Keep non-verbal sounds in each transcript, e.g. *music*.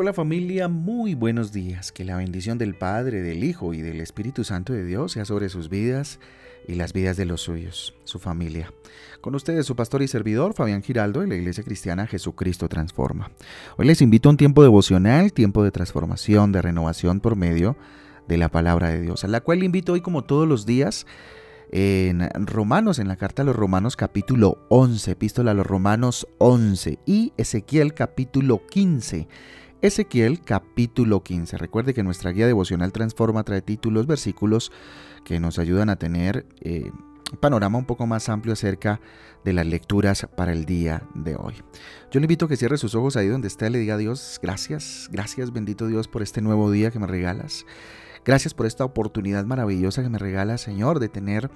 Hola, familia, muy buenos días. Que la bendición del Padre, del Hijo y del Espíritu Santo de Dios sea sobre sus vidas y las vidas de los suyos, su familia. Con ustedes su pastor y servidor Fabián Giraldo de la Iglesia Cristiana Jesucristo Transforma. Hoy les invito a un tiempo devocional, tiempo de transformación, de renovación por medio de la palabra de Dios, a la cual invito hoy como todos los días en Romanos, en la carta a los Romanos capítulo 11, epístola a los Romanos 11 y Ezequiel capítulo 15. Ezequiel capítulo 15. Recuerde que nuestra guía devocional Transforma trae títulos, versículos que nos ayudan a tener eh, un panorama un poco más amplio acerca de las lecturas para el día de hoy. Yo le invito a que cierre sus ojos ahí donde está y le diga a Dios, gracias, gracias bendito Dios por este nuevo día que me regalas. Gracias por esta oportunidad maravillosa que me regala, Señor, de tener,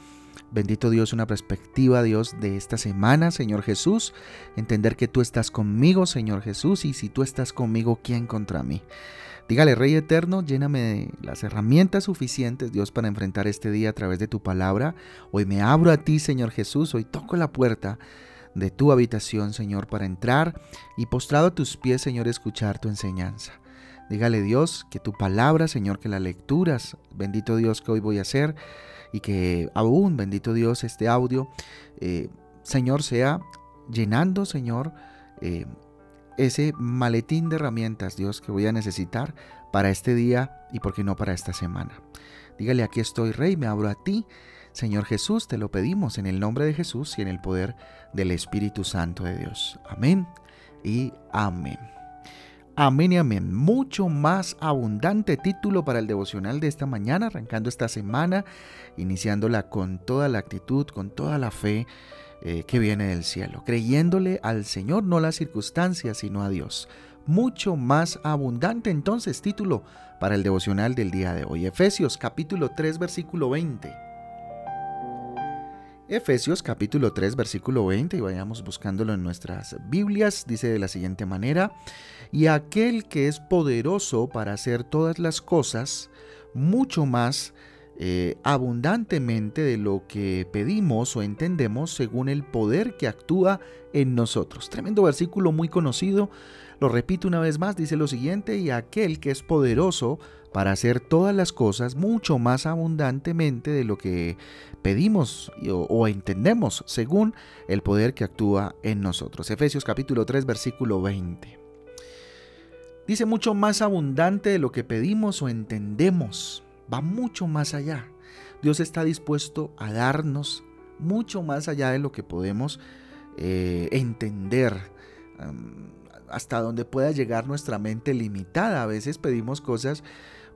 bendito Dios, una perspectiva, Dios, de esta semana, Señor Jesús. Entender que tú estás conmigo, Señor Jesús, y si tú estás conmigo, ¿quién contra mí? Dígale, Rey Eterno, lléname de las herramientas suficientes, Dios, para enfrentar este día a través de tu palabra. Hoy me abro a ti, Señor Jesús, hoy toco la puerta de tu habitación, Señor, para entrar y postrado a tus pies, Señor, escuchar tu enseñanza. Dígale Dios que tu palabra, Señor, que las lecturas, bendito Dios que hoy voy a hacer y que aún, bendito Dios, este audio, eh, Señor, sea llenando, Señor, eh, ese maletín de herramientas, Dios, que voy a necesitar para este día y, por qué no, para esta semana. Dígale, aquí estoy, Rey, me abro a ti. Señor Jesús, te lo pedimos en el nombre de Jesús y en el poder del Espíritu Santo de Dios. Amén y amén. Amén y amén. Mucho más abundante título para el devocional de esta mañana, arrancando esta semana, iniciándola con toda la actitud, con toda la fe eh, que viene del cielo, creyéndole al Señor, no las circunstancias, sino a Dios. Mucho más abundante entonces título para el devocional del día de hoy. Efesios capítulo 3 versículo 20. Efesios capítulo 3 versículo 20 y vayamos buscándolo en nuestras Biblias, dice de la siguiente manera, y aquel que es poderoso para hacer todas las cosas mucho más eh, abundantemente de lo que pedimos o entendemos según el poder que actúa en nosotros. Tremendo versículo muy conocido, lo repito una vez más, dice lo siguiente, y aquel que es poderoso para hacer todas las cosas mucho más abundantemente de lo que pedimos o, entendemos según el poder que actúa en nosotros. Efesios capítulo 3 versículo 20. Dice mucho más abundante de lo que pedimos o entendemos. Va mucho más allá. Dios está dispuesto a darnos mucho más allá de lo que podemos eh, entender. Hasta donde pueda llegar nuestra mente limitada. A veces pedimos cosas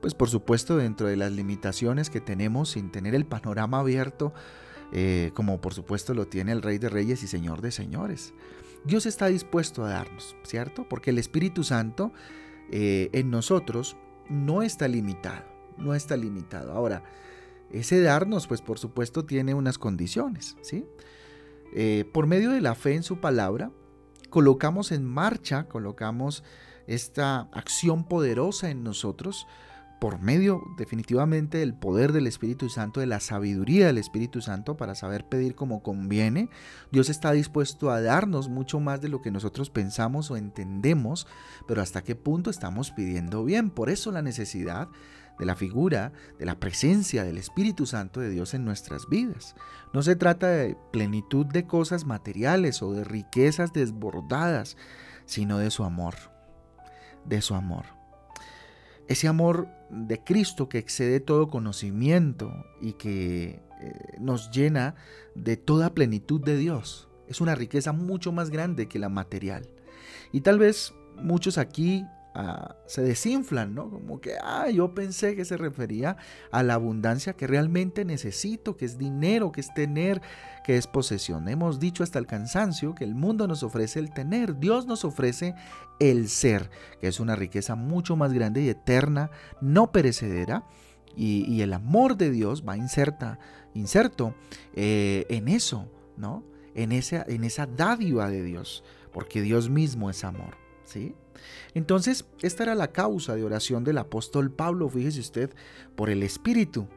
pues por supuesto dentro de las limitaciones que tenemos sin tener el panorama abierto, eh, como por supuesto lo tiene el Rey de Reyes y Señor de Señores. Dios está dispuesto a darnos, ¿cierto? Porque el Espíritu Santo eh, en nosotros no está limitado, no está limitado. Ahora, ese darnos, pues por supuesto tiene unas condiciones, ¿sí? Eh, por medio de la fe en su palabra, colocamos en marcha, colocamos esta acción poderosa en nosotros por medio definitivamente del poder del Espíritu Santo, de la sabiduría del Espíritu Santo para saber pedir como conviene, Dios está dispuesto a darnos mucho más de lo que nosotros pensamos o entendemos, pero hasta qué punto estamos pidiendo bien. Por eso la necesidad de la figura, de la presencia del Espíritu Santo de Dios en nuestras vidas. No se trata de plenitud de cosas materiales o de riquezas desbordadas, sino de su amor, de su amor. Ese amor de Cristo que excede todo conocimiento y que eh, nos llena de toda plenitud de Dios. Es una riqueza mucho más grande que la material. Y tal vez muchos aquí se desinflan, ¿no? Como que, ah, yo pensé que se refería a la abundancia que realmente necesito, que es dinero, que es tener, que es posesión. Hemos dicho hasta el cansancio que el mundo nos ofrece el tener, Dios nos ofrece el ser, que es una riqueza mucho más grande y eterna, no perecedera. Y, el amor de Dios va inserta, inserto eh, en eso, ¿no? En esa, en esa dádiva de Dios, porque Dios mismo es amor, Entonces, esta era la causa de oración del apóstol Pablo, fíjese usted, por el Espíritu,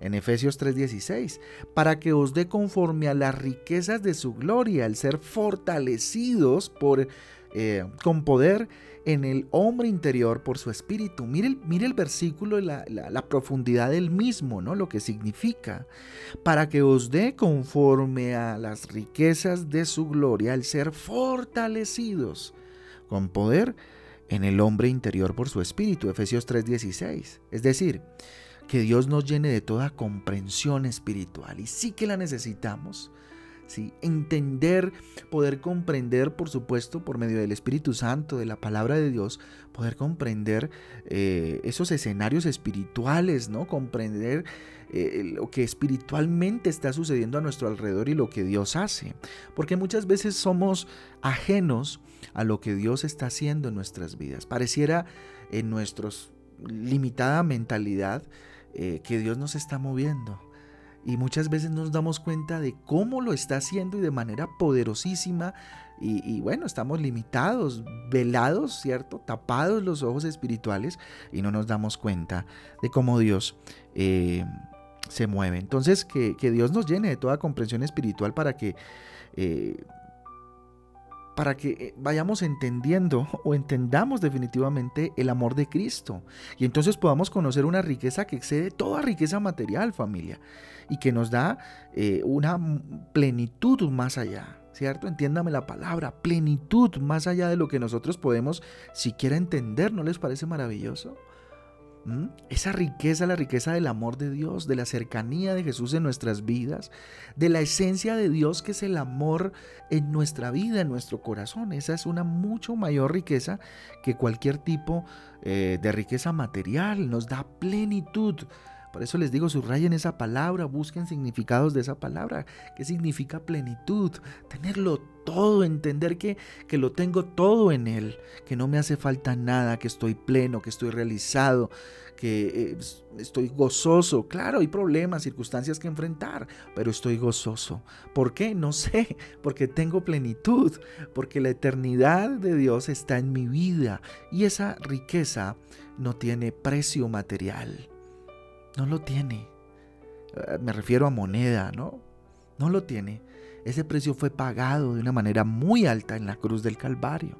en Efesios 3:16, para que os dé conforme a las riquezas de su gloria, el ser fortalecidos por eh, con poder en el hombre interior por su espíritu. Mire, el versículo, la, la, profundidad del mismo, ¿no? Lo que significa. Para que os dé conforme a las riquezas de su gloria el ser fortalecidos con poder en el hombre interior por su espíritu. Efesios 3:16. Es decir, que Dios nos llene de toda comprensión espiritual. Y sí que la necesitamos entender, poder comprender, por supuesto, por medio del Espíritu Santo, de la palabra de Dios, poder comprender eh, esos escenarios espirituales, ¿no? Comprender eh, lo que espiritualmente está sucediendo a nuestro alrededor y lo que Dios hace. Porque muchas veces somos ajenos a lo que Dios está haciendo en nuestras vidas. Pareciera en nuestra limitada mentalidad eh, que Dios nos está moviendo y muchas veces nos damos cuenta de cómo lo está haciendo y de manera poderosísima y, bueno, estamos limitados, velados, ¿cierto? Tapados los ojos espirituales y no nos damos cuenta de cómo Dios eh, se mueve. Entonces, que, Dios nos llene de toda comprensión espiritual para que... Eh, para que eh, vayamos entendiendo *laughs* o entendamos definitivamente el amor de Cristo y entonces podamos conocer una riqueza que excede toda riqueza material, familia, y que nos da eh, una plenitud más allá. ¿Cierto? Entiéndame la palabra, plenitud más allá de lo que nosotros podemos siquiera entender, ¿no les parece maravilloso? ¿Mm? Esa riqueza, la riqueza del amor de Dios, de la cercanía de Jesús en nuestras vidas, de la esencia de Dios que es el amor en nuestra vida, en nuestro corazón. Esa es una mucho mayor riqueza que cualquier tipo eh, de riqueza material. Nos da plenitud por eso les digo, subrayen esa palabra, busquen significados de esa palabra. ¿Qué significa plenitud? Tenerlo todo, entender que, que lo tengo todo en Él, que no me hace falta nada, que estoy pleno, que estoy realizado, que eh, estoy gozoso. Claro, hay problemas, circunstancias que enfrentar, pero estoy gozoso. ¿Por qué? No sé, porque tengo plenitud, porque la eternidad de Dios está en mi vida y esa riqueza no tiene precio material. No lo tiene. Eh, me refiero a moneda, ¿no? No lo tiene. Ese precio fue pagado de una manera muy alta en la cruz del Calvario.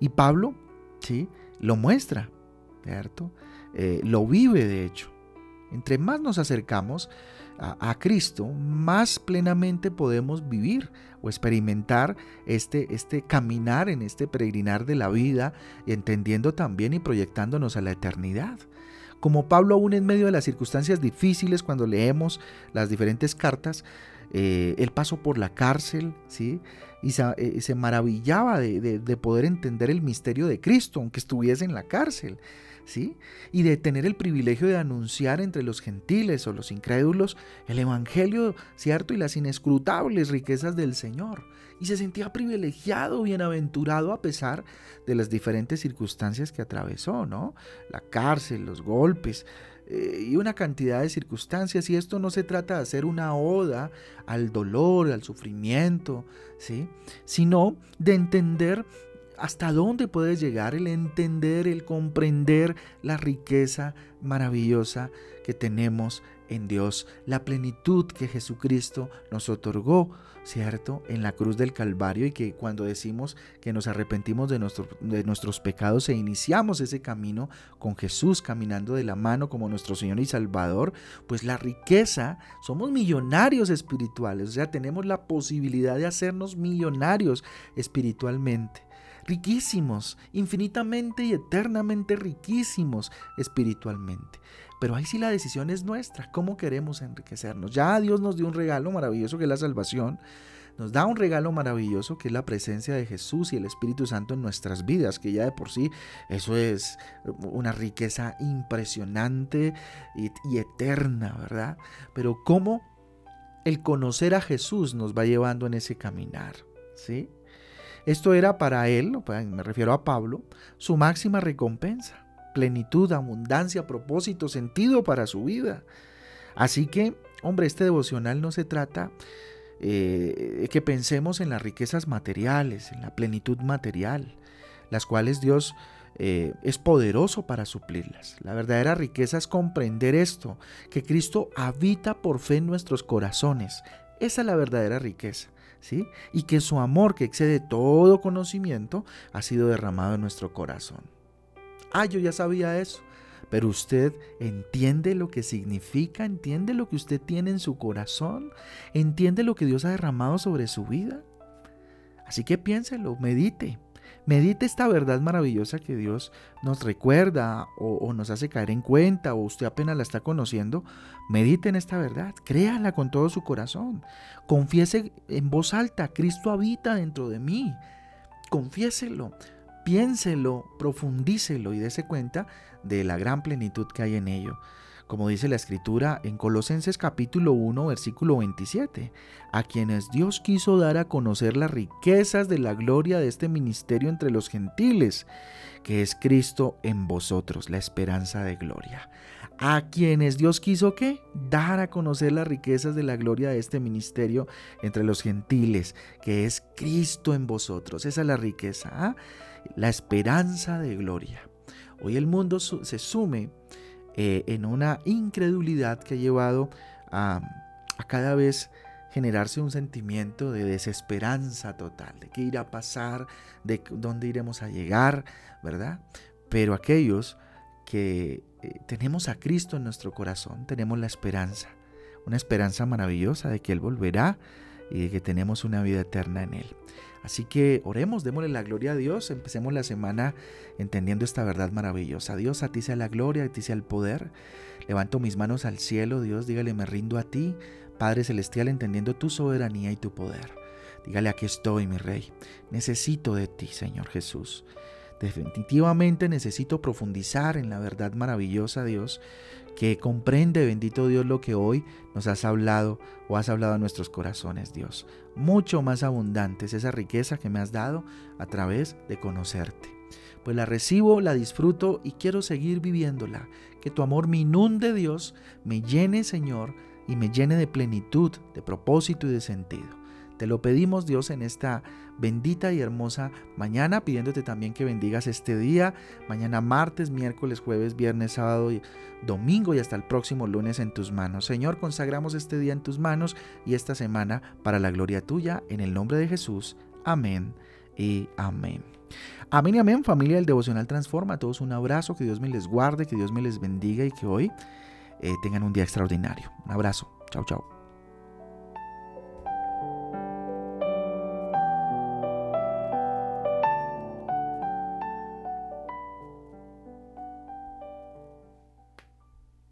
Y Pablo, ¿sí? Lo muestra, ¿cierto? Eh, lo vive, de hecho. Entre más nos acercamos a, Cristo, más plenamente podemos vivir o experimentar este, este caminar en este peregrinar de la vida, entendiendo también y proyectándonos a la eternidad. Como Pablo aún en medio de las circunstancias difíciles, cuando leemos las diferentes cartas, eh, él pasó por la cárcel, ¿sí? Y se, eh, maravillaba de, poder entender el misterio de Cristo, aunque estuviese en la cárcel, ¿sí? Y de tener el privilegio de anunciar entre los gentiles o los incrédulos el Evangelio, ¿cierto? Y las inescrutables riquezas del Señor y se sentía privilegiado, bienaventurado a pesar de las diferentes circunstancias que atravesó, ¿no? La cárcel, los golpes eh, y una cantidad de circunstancias. Y esto no se trata de hacer una oda al dolor, al sufrimiento, ¿sí? Sino de entender hasta dónde puedes llegar, el entender, el comprender la riqueza maravillosa que tenemos en Dios, la plenitud que Jesucristo nos otorgó ¿cierto? En la cruz del Calvario y que cuando decimos que nos arrepentimos de, de nuestros pecados e iniciamos ese camino con Jesús caminando de la mano como nuestro Señor y Salvador, pues la riqueza, somos millonarios espirituales, o sea, tenemos la posibilidad de hacernos millonarios espiritualmente riquísimos, infinitamente y eternamente riquísimos espiritualmente. Pero ahí sí la decisión es nuestra, cómo queremos enriquecernos. Ya Dios nos dio un regalo maravilloso que es la salvación, nos da un regalo maravilloso que es la presencia de Jesús y el Espíritu Santo en nuestras vidas, que ya de por sí eso es una riqueza impresionante y, y eterna, ¿verdad? Pero cómo el conocer a Jesús nos va llevando en ese caminar, ¿sí? Esto era para él, me refiero a Pablo, su máxima recompensa, plenitud, abundancia, propósito, sentido para su vida. Así que, hombre, este devocional no se trata eh, que pensemos en las riquezas materiales, en la plenitud material, las cuales Dios eh, es poderoso para suplirlas. La verdadera riqueza es comprender esto, que Cristo habita por fe en nuestros corazones. Esa es la verdadera riqueza Y que su amor, que excede todo conocimiento, ha sido derramado en nuestro corazón. Ah, yo ya sabía eso. Pero usted entiende lo que significa, entiende lo que usted tiene en su corazón, entiende lo que Dios ha derramado sobre su vida. Así que piénselo, medite. Medite esta verdad maravillosa que Dios nos recuerda o, nos hace caer en cuenta o usted apenas la está conociendo. Medite en esta verdad, créala con todo su corazón. Confiese en voz alta, Cristo habita dentro de mí. Confiéselo, piénselo, profundícelo y dése cuenta de la gran plenitud que hay en ello como dice la escritura en Colosenses capítulo 1 versículo 27, a quienes Dios quiso dar a conocer las riquezas de la gloria de este ministerio entre los gentiles, que es Cristo en vosotros, la esperanza de gloria. A quienes Dios quiso qué? Dar a conocer las riquezas de la gloria de este ministerio entre los gentiles, que es Cristo en vosotros. Esa es la riqueza, ¿ah? la esperanza de gloria. Hoy el mundo se sume eh, en una incredulidad que ha llevado a, cada vez generarse un sentimiento de desesperanza total, de qué irá a pasar, de dónde iremos a llegar, ¿verdad? Pero aquellos que eh, tenemos a Cristo en nuestro corazón, tenemos la esperanza, una esperanza maravillosa de que Él volverá y de que tenemos una vida eterna en Él. Así que oremos, démosle la gloria a Dios, empecemos la semana entendiendo esta verdad maravillosa. Dios, a ti sea la gloria, a ti sea el poder. Levanto mis manos al cielo, Dios, dígale, me rindo a ti, Padre Celestial, entendiendo tu soberanía y tu poder. Dígale, aquí estoy, mi Rey. Necesito de ti, Señor Jesús. Definitivamente necesito profundizar en la verdad maravillosa, Dios, que comprende, bendito Dios, lo que hoy nos has hablado o has hablado a nuestros corazones, Dios. Mucho más abundante es esa riqueza que me has dado a través de conocerte. Pues la recibo, la disfruto y quiero seguir viviéndola. Que tu amor me inunde, Dios, me llene, Señor, y me llene de plenitud, de propósito y de sentido. Te lo pedimos Dios en esta bendita y hermosa mañana, pidiéndote también que bendigas este día, mañana martes, miércoles, jueves, viernes, sábado y domingo y hasta el próximo lunes en tus manos. Señor, consagramos este día en tus manos y esta semana para la gloria tuya, en el nombre de Jesús. Amén y amén. Amén y amén, familia del Devocional Transforma. A todos un abrazo, que Dios me les guarde, que Dios me les bendiga y que hoy eh, tengan un día extraordinario. Un abrazo. Chao, chao.